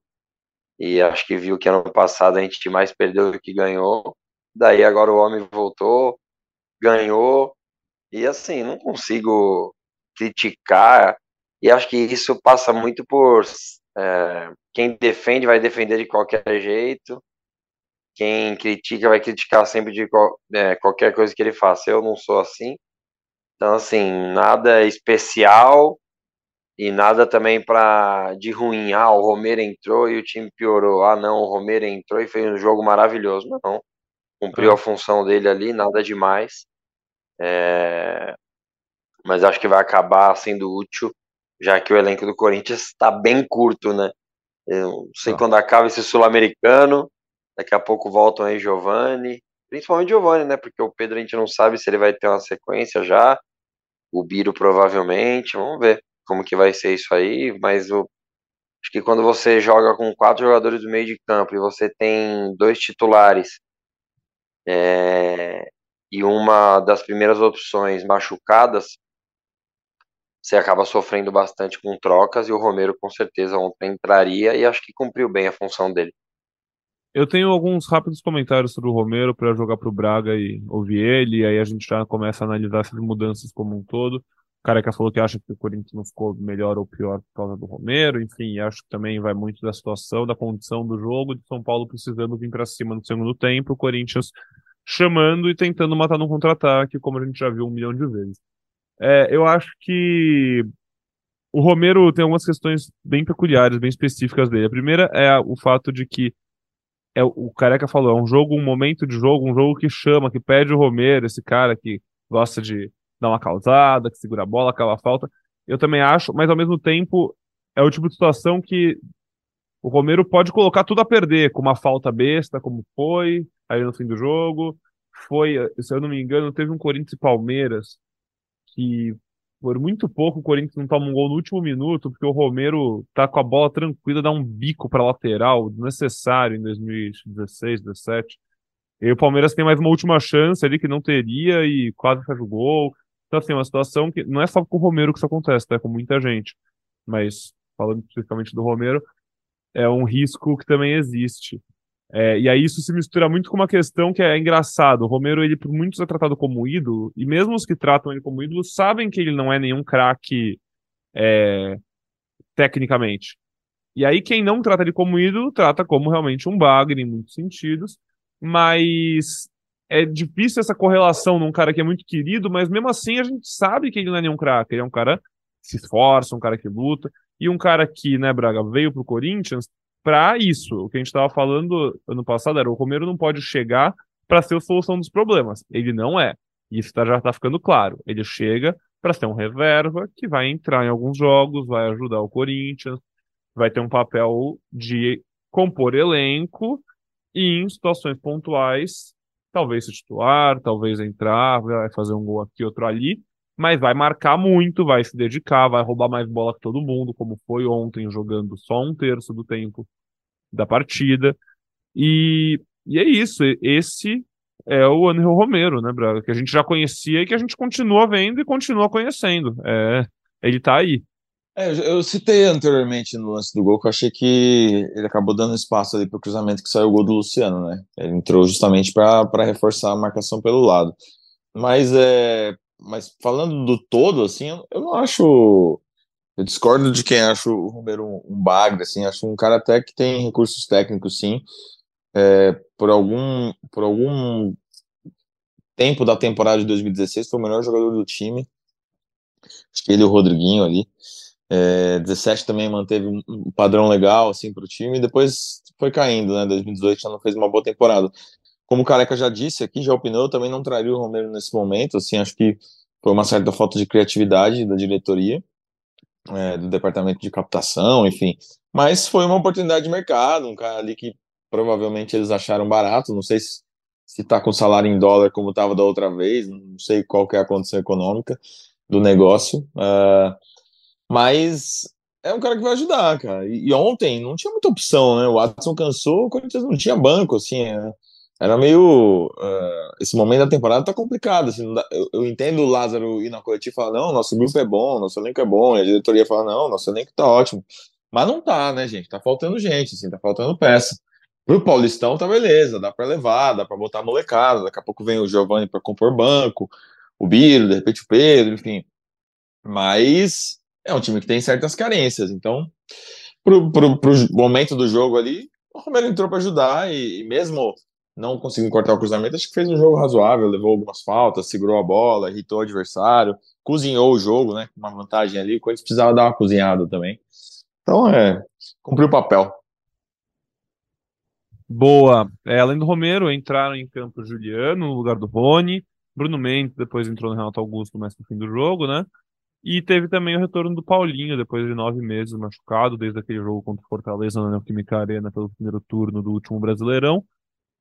E acho que viu que ano passado a gente mais perdeu do que ganhou. Daí agora o homem voltou, ganhou. E assim, não consigo criticar. E acho que isso passa muito por é, quem defende vai defender de qualquer jeito. quem critica vai criticar sempre de é, qualquer coisa que ele faça. Eu não sou assim. Então, assim, nada especial e nada também para de ruim. Ah, o Romero entrou e o time piorou. Ah, não, o Romero entrou e fez um jogo maravilhoso. Não, cumpriu a função dele ali, nada demais. É... Mas acho que vai acabar sendo útil, já que o elenco do Corinthians está bem curto, né? Eu não sei ah. quando acaba esse sul-americano. Daqui a pouco voltam aí Giovani, principalmente Giovani, né? Porque o Pedro a gente não sabe se ele vai ter uma sequência já. O Biro provavelmente, vamos ver como que vai ser isso aí, mas o acho que quando você joga com quatro jogadores do meio de campo e você tem dois titulares é, e uma das primeiras opções machucadas, você acaba sofrendo bastante com trocas e o Romero com certeza ontem entraria e acho que cumpriu bem a função dele. Eu tenho alguns rápidos comentários sobre o Romero para jogar para o Braga e ouvir ele, e aí a gente já começa a analisar essas mudanças como um todo. O Careca falou que acha que o Corinthians não ficou melhor ou pior por causa do Romero, enfim, acho que também vai muito da situação, da condição do jogo, de São Paulo precisando vir para cima no segundo tempo, o Corinthians chamando e tentando matar no contra-ataque, como a gente já viu um milhão de vezes. É, eu acho que o Romero tem algumas questões bem peculiares, bem específicas dele. A primeira é o fato de que é o Careca falou, é um jogo, um momento de jogo, um jogo que chama, que pede o Romero, esse cara que gosta de dar uma causada, que segura a bola, aquela falta. Eu também acho, mas ao mesmo tempo é o tipo de situação que o Romero pode colocar tudo a perder, com uma falta besta, como foi, aí no fim do jogo. Foi, se eu não me engano, teve um Corinthians e Palmeiras que por muito pouco o Corinthians não toma um gol no último minuto, porque o Romero tá com a bola tranquila, dá um bico para lateral, necessário em 2016, 2017. E o Palmeiras tem mais uma última chance ali que não teria e quase faz o gol. Então, assim, é uma situação que não é só com o Romero que isso acontece? É com muita gente. Mas, falando especificamente do Romero, é um risco que também existe. É, e aí isso se mistura muito com uma questão que é engraçado. O Romero, ele por muitos é tratado como ídolo, e mesmo os que tratam ele como ídolo sabem que ele não é nenhum craque é, tecnicamente. E aí quem não trata ele como ídolo, trata como realmente um bagre em muitos sentidos, mas é difícil essa correlação num cara que é muito querido, mas mesmo assim a gente sabe que ele não é nenhum craque, ele é um cara que se esforça, um cara que luta, e um cara que, né, Braga, veio pro Corinthians para isso. O que a gente estava falando ano passado era o Romero não pode chegar para ser a solução dos problemas. Ele não é. Isso tá, já está ficando claro. Ele chega para ser um reserva que vai entrar em alguns jogos, vai ajudar o Corinthians, vai ter um papel de compor elenco e em situações pontuais, talvez se titular, talvez entrar, vai fazer um gol aqui, outro ali, mas vai marcar muito, vai se dedicar, vai roubar mais bola que todo mundo, como foi ontem, jogando só um terço do tempo da partida. E, e é isso, esse é o Angel Romero, né, Braga? Que a gente já conhecia e que a gente continua vendo e continua conhecendo. É, ele tá aí. É, eu citei anteriormente no lance do gol que eu achei que ele acabou dando espaço ali para o cruzamento que saiu o gol do Luciano, né? Ele entrou justamente para reforçar a marcação pelo lado. Mas é, mas falando do todo, assim, eu não acho. Eu discordo de quem acha o Romero um, bagre, assim, acho um cara até que tem recursos técnicos, sim. É, por algum por algum tempo da temporada de 2016 foi o melhor jogador do time. Acho que ele e o Rodriguinho ali. É, 17 também manteve um padrão legal assim para o time depois foi caindo, né? 2018 já não fez uma boa temporada como o Careca já disse aqui, já opinou, eu também não traria o Romero nesse momento, assim, acho que foi uma certa falta de criatividade da diretoria, é, do departamento de captação, enfim, mas foi uma oportunidade de mercado, um cara ali que provavelmente eles acharam barato, não sei se se está com salário em dólar como estava da outra vez, não sei qual que é a condição econômica do negócio, uh, mas é um cara que vai ajudar, cara. E, e, ontem não tinha muita opção, né? O Watson cansou, o Corinthians não tinha banco, assim, é, era meio. Uh, esse momento da temporada tá complicado. Assim, dá, eu, eu, entendo o Lázaro ir na coletiva e falar: não, nosso grupo é bom, nosso elenco é bom, e a diretoria fala: não, nosso elenco tá ótimo. Mas não tá, né, gente? Tá faltando gente, assim, tá faltando peça. Pro Paulistão tá beleza, dá para levar, dá para botar a molecada. Daqui a pouco vem o Giovanni para compor banco, o Biro, de repente o Pedro, enfim. Mas é um time que tem certas carências. Então, pro, pro, pro momento do jogo ali, o Romero entrou para ajudar e, e mesmo não conseguindo cortar o cruzamento, acho que fez um jogo razoável, levou algumas faltas, segurou a bola, irritou o adversário, cozinhou o jogo, né? Com uma vantagem ali, o Corinthians precisava dar uma cozinhada também. Então, é, cumpriu o papel. Boa. É, além do Romero, entraram em campo Juliano no lugar do Rony. Bruno Mendes depois entrou no Renato Augusto mais no fim do jogo, né? E teve também o retorno do Paulinho, depois de nove meses machucado, desde aquele jogo contra o Fortaleza na Neoquímica Arena pelo primeiro turno do último Brasileirão.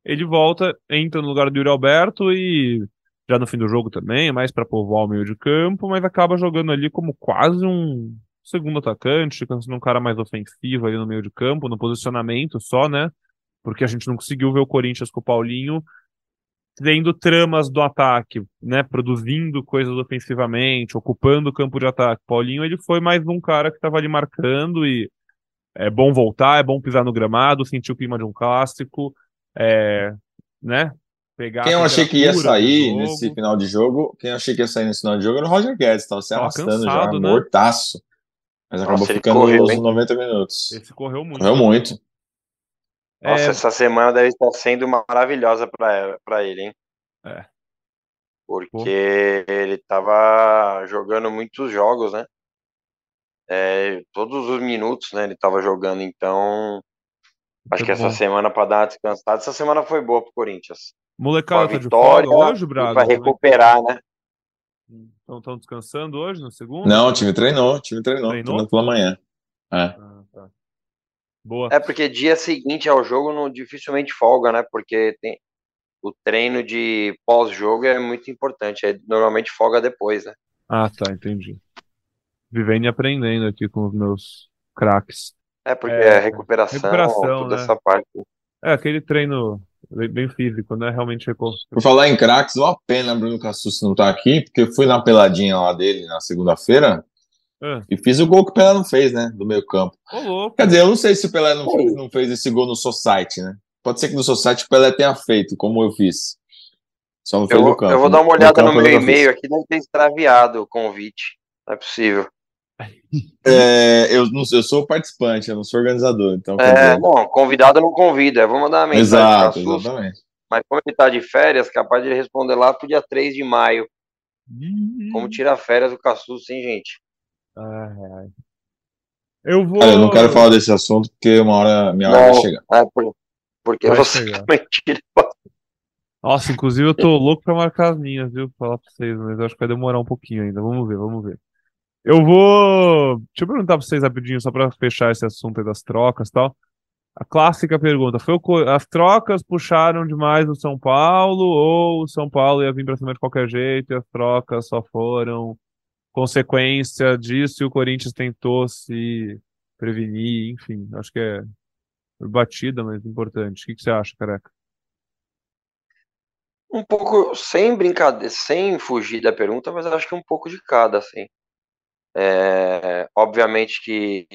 Ele volta, entra no lugar do Yuri Alberto e já no fim do jogo também, mais para povoar o meio de campo, mas acaba jogando ali como quase um segundo atacante, sendo um cara mais ofensivo ali no meio de campo, no posicionamento só, né? Porque a gente não conseguiu ver o Corinthians com o Paulinho tendo tramas do ataque, né? Produzindo coisas ofensivamente, ocupando o campo de ataque. Paulinho, ele foi mais um cara que estava ali marcando e é bom voltar, é bom pisar no gramado, sentir o clima de um clássico é, né? Pegar quem eu achei que ia sair nesse final de jogo, quem eu achei que ia sair nesse final de jogo era o Roger Guedes, estava se arrastando cansado, já, né? mortaço. Mas Nossa, acabou ficando correu, nos 90 minutos. Esse correu muito. Correu muito. Nossa, é... essa semana deve estar sendo maravilhosa para ele, hein? É. Porque Pô. ele estava jogando muitos jogos, né? É, todos os minutos, né? Ele estava jogando, então Acho que essa semana para dar uma descansada, essa semana foi boa pro Corinthians. Molecada tá de folga hoje, Braga? Para recuperar, né? Então estão descansando hoje no segundo? Não, o time treinou, o time treinou, treinou pela manhã. É. Ah, tá. Boa. É porque dia seguinte ao jogo não dificilmente folga, né? Porque tem o treino de pós-jogo é muito importante, é normalmente folga depois, né? Ah, tá, entendi. Vivendo e aprendendo aqui com os meus craques. É, porque é, é recuperação, recuperação toda né? essa parte. É, aquele treino bem físico, né? Realmente recuperação. Por falar em craques, uma pena Bruno Cassus não tá aqui, porque eu fui na peladinha lá dele na segunda-feira é. e fiz o gol que o Pelé não fez, né? Do meio campo. Ô, Quer dizer, eu não sei se o Pelé não fez, não fez esse gol no Society, né? Pode ser que no Society o Pelé tenha feito, como eu fiz. Só não fez eu, no campo. Eu vou dar uma olhada no, no meu e-mail aqui, deve ter extraviado o convite. Não é possível. É, eu, não, eu sou participante, eu não sou organizador. Então, é, não, convidado não convida. Vou mandar uma mensagem. Exato, exatamente. Mas como ele está de férias, capaz de responder lá pro dia 3 de maio. Uhum. Como tirar férias do Cassus, sim, gente? Ai, ai. Eu vou. eu não quero falar desse assunto porque uma hora minha hora vai chegar. É, por, porque vai você também tira. Nossa, inclusive eu tô louco pra marcar as minhas, viu? Falar pra vocês, mas acho que vai demorar um pouquinho ainda. Vamos ver, vamos ver. Eu vou. Deixa eu perguntar pra vocês rapidinho, só pra fechar esse assunto aí das trocas e tal. A clássica pergunta: foi o... as trocas puxaram demais o São Paulo ou o São Paulo ia vir pra cima de qualquer jeito e as trocas só foram consequência disso e o Corinthians tentou se prevenir, enfim, acho que é batida, mas importante. O que, que você acha, careca? Um pouco, sem brincadeira, sem fugir da pergunta, mas acho que um pouco de cada, assim. É, obviamente que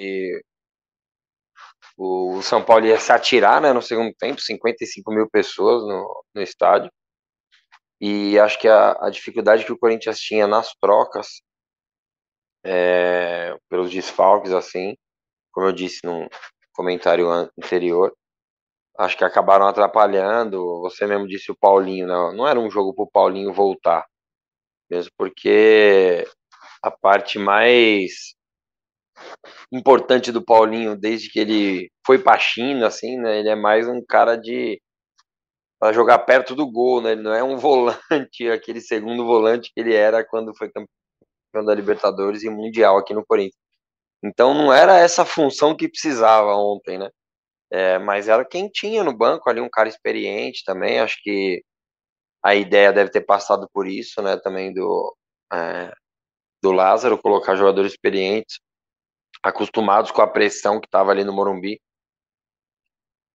o São Paulo ia se atirar né, no segundo tempo, 55 mil pessoas no, no estádio. E acho que a, a, dificuldade que o Corinthians tinha nas trocas, é, pelos desfalques, assim, como eu disse no comentário anterior, acho que acabaram atrapalhando. Você mesmo disse o Paulinho, não, não era um jogo para o Paulinho voltar, mesmo porque a parte mais importante do Paulinho desde que ele foi para China, assim, né? Ele é mais um cara de para jogar perto do gol, né? Ele não é um volante, [LAUGHS] aquele segundo volante que ele era quando foi campeão da Libertadores e Mundial aqui no Corinthians. Então não era essa função que precisava ontem, né? É, mas era quem tinha no banco ali, um cara experiente também. Acho que a ideia deve ter passado por isso, né? Também do, é, do Lázaro, colocar jogadores experientes, acostumados com a pressão que estava ali no Morumbi.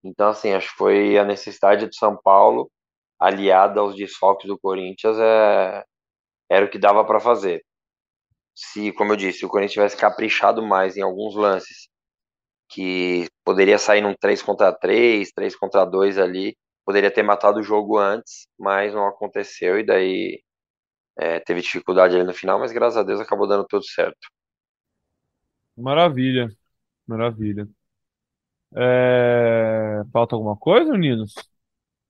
Então, assim, acho que foi a necessidade do São Paulo, aliada aos desfalques do Corinthians, é, era o que dava para fazer. Se, como eu disse, o Corinthians tivesse caprichado mais em alguns lances, que poderia sair num 3 contra 3, 3 contra 2 ali, poderia ter matado o jogo antes, mas não aconteceu, e daí é, teve dificuldade ali no final, mas graças a Deus acabou dando tudo certo. Maravilha, maravilha. É... Falta alguma coisa, meninos?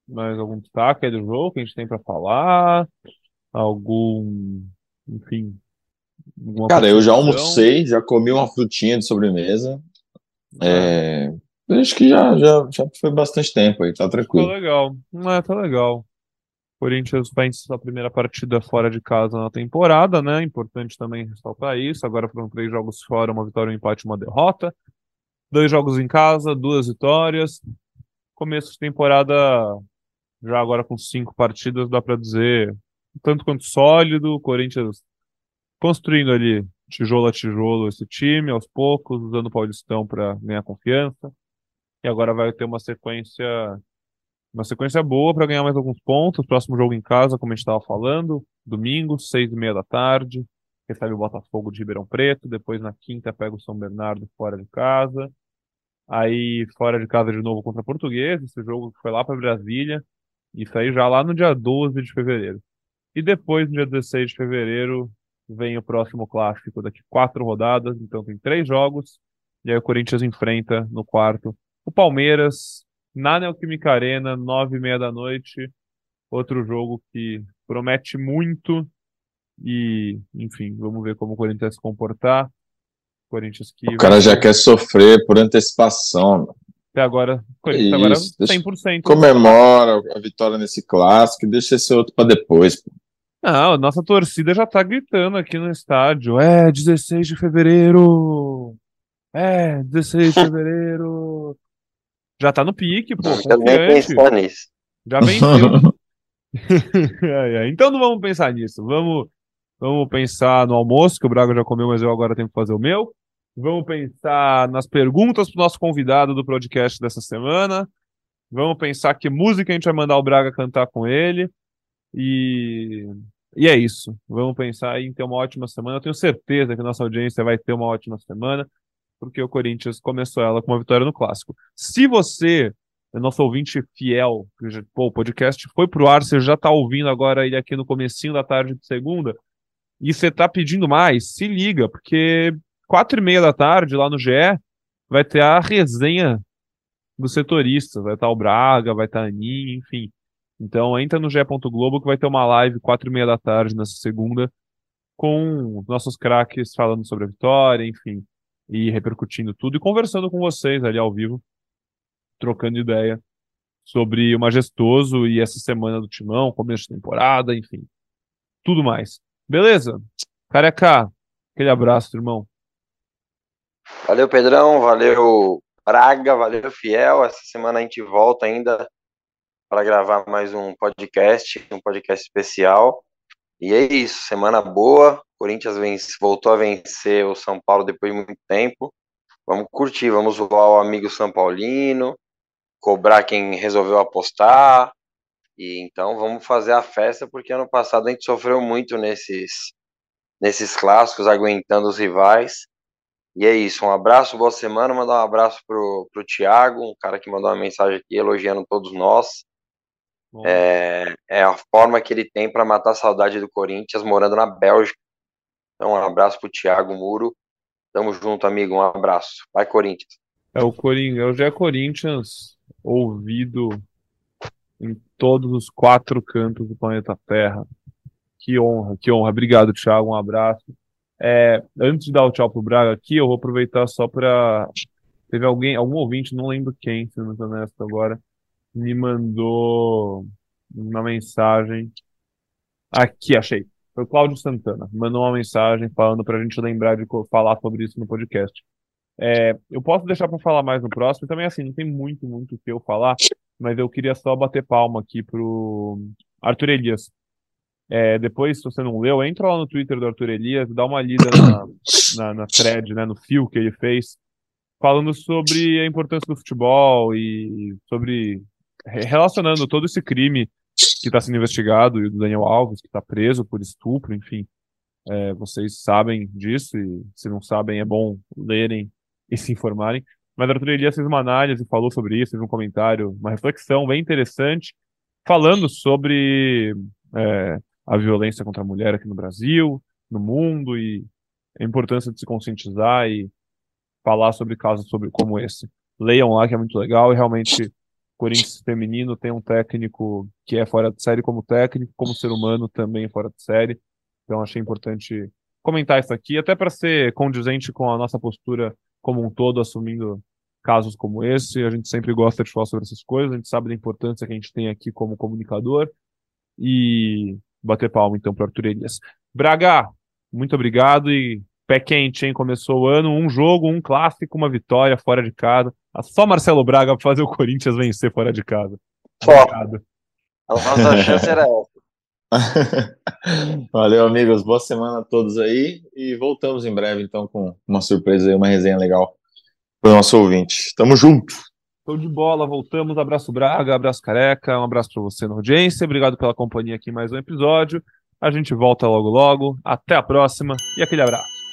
Mais algum destaque aí do jogo que a gente tem para falar? Algum, enfim, Cara, eu já almocei, já comi uma frutinha de sobremesa. É, acho que já, já, já foi bastante tempo aí, tá tranquilo. Tá legal. É, tá legal. Corinthians em sua primeira partida fora de casa na temporada, né? Importante também ressaltar isso. Agora foram três jogos fora, uma vitória, um empate, uma derrota. Dois jogos em casa, duas vitórias. Começo de temporada já agora com cinco partidas, dá para dizer tanto quanto sólido. Corinthians construindo ali tijolo a tijolo esse time, aos poucos, usando o Paulistão para ganhar confiança. E agora vai ter uma sequência uma sequência boa para ganhar mais alguns pontos. Próximo jogo em casa, como a gente estava falando, domingo, seis e meia da tarde. Recebe o Botafogo de Ribeirão Preto. Depois, na quinta, pega o São Bernardo fora de casa. Aí, fora de casa de novo contra a Portuguesa. Esse jogo foi lá para Brasília. Isso aí já lá no dia 12 de fevereiro. E depois, no dia 16 de fevereiro, vem o próximo clássico daqui quatro rodadas. Então, tem três jogos. E aí, o Corinthians enfrenta no quarto o Palmeiras, na Neoquímica Arena, nove e meia da noite. Outro jogo que promete muito e, enfim, vamos ver como o Corinthians vai se comportar. Corinthians que o cara já quer sofrer por antecipação. Até agora, Corinthians agora 100%. Comemora a vitória nesse clássico e deixa esse outro para depois. Pô. Não, nossa torcida já tá gritando aqui no estádio. É, 16 de fevereiro! É, 16 de fevereiro! Já tá no pique, pô. Já nem pensar nisso. Já venceu. [LAUGHS] [LAUGHS] Então não vamos pensar nisso. Vamos, vamos pensar no almoço, que o Braga já comeu, mas eu agora tenho que fazer o meu. Vamos pensar nas perguntas pro nosso convidado do podcast dessa semana. Vamos pensar que música a gente vai mandar o Braga cantar com ele. E, e é isso. Vamos pensar em ter uma ótima semana. Eu tenho certeza que a nossa audiência vai ter uma ótima semana porque o Corinthians começou ela com uma vitória no clássico. Se você nosso ouvinte fiel, pô, o podcast foi pro ar, você já tá ouvindo agora ele aqui no comecinho da tarde de segunda, e você tá pedindo mais, se liga, porque quatro e meia da tarde lá no GE vai ter a resenha dos setoristas, vai estar tá o Braga, vai estar tá a Aninha, enfim. Então entra no ge.globo que vai ter uma live quatro e meia da tarde nessa segunda com nossos craques falando sobre a vitória, enfim e repercutindo tudo e conversando com vocês ali ao vivo, trocando ideia sobre o majestoso e essa semana do Timão, começo de temporada, enfim, tudo mais. Beleza? Careca, aquele abraço, irmão. Valeu, Pedrão, valeu, Braga, valeu, Fiel. Essa semana a gente volta ainda para gravar mais um podcast, um podcast especial. E é isso, semana boa. Corinthians vence, voltou a vencer o São Paulo depois de muito tempo. Vamos curtir, vamos zoar o amigo São Paulino, cobrar quem resolveu apostar. E então vamos fazer a festa, porque ano passado a gente sofreu muito nesses, nesses clássicos, aguentando os rivais. E é isso, um abraço, boa semana. Mandar um abraço pro, pro Thiago, um cara que mandou uma mensagem aqui elogiando todos nós. É, é a forma que ele tem para matar a saudade do Corinthians morando na Bélgica. Então, um abraço pro Thiago Muro. Tamo junto, amigo. Um abraço. Vai, Corinthians. É o Corinthians, é o Gé Corinthians ouvido em todos os quatro cantos do planeta Terra. Que honra, que honra. Obrigado, Thiago. Um abraço. É, antes de dar o tchau pro Braga aqui, eu vou aproveitar só para Teve alguém, algum ouvinte, não lembro quem, se não honesto agora, me mandou uma mensagem. Aqui, achei. Foi o Cláudio Santana. Mandou uma mensagem falando para a gente lembrar de falar sobre isso no podcast. É, eu posso deixar para falar mais no próximo. Também, assim, não tem muito, muito o que eu falar, mas eu queria só bater palma aqui pro Arthur Elias. É, depois, se você não leu, entra lá no Twitter do Arthur Elias, dá uma lida na, na, na thread, né, no fio que ele fez, falando sobre a importância do futebol e sobre relacionando todo esse crime que está sendo investigado e do Daniel Alves, que está preso por estupro, enfim. É, vocês sabem disso e se não sabem é bom lerem e se informarem. Mas Arthur Elias fez uma análise, falou sobre isso, fez um comentário, uma reflexão bem interessante, falando sobre é, a violência contra a mulher aqui no Brasil, no mundo e a importância de se conscientizar e falar sobre casos sobre, como esse. Leiam lá, que é muito legal e realmente Corinthians feminino tem um técnico que é fora de série como técnico, como ser humano também fora de série. Então achei importante comentar isso aqui, até para ser condizente com a nossa postura como um todo, assumindo casos como esse. A gente sempre gosta de falar sobre essas coisas, a gente sabe da importância que a gente tem aqui como comunicador. E bater palma então para Arthur Elias. Braga, muito obrigado e pé quente, hein? Começou o ano, um jogo, um clássico, uma vitória fora de casa. Só Marcelo Braga para fazer o Corinthians vencer fora de casa. Só. Obrigado. A nossa [LAUGHS] chance era essa. [LAUGHS] Valeu, amigos. Boa semana a todos aí. E voltamos em breve, então, com uma surpresa e uma resenha legal para o nosso ouvinte. Tamo junto. Show de bola, voltamos. Abraço Braga, abraço Careca, um abraço para você na audiência. Obrigado pela companhia aqui em mais um episódio. A gente volta logo logo. Até a próxima e aquele abraço.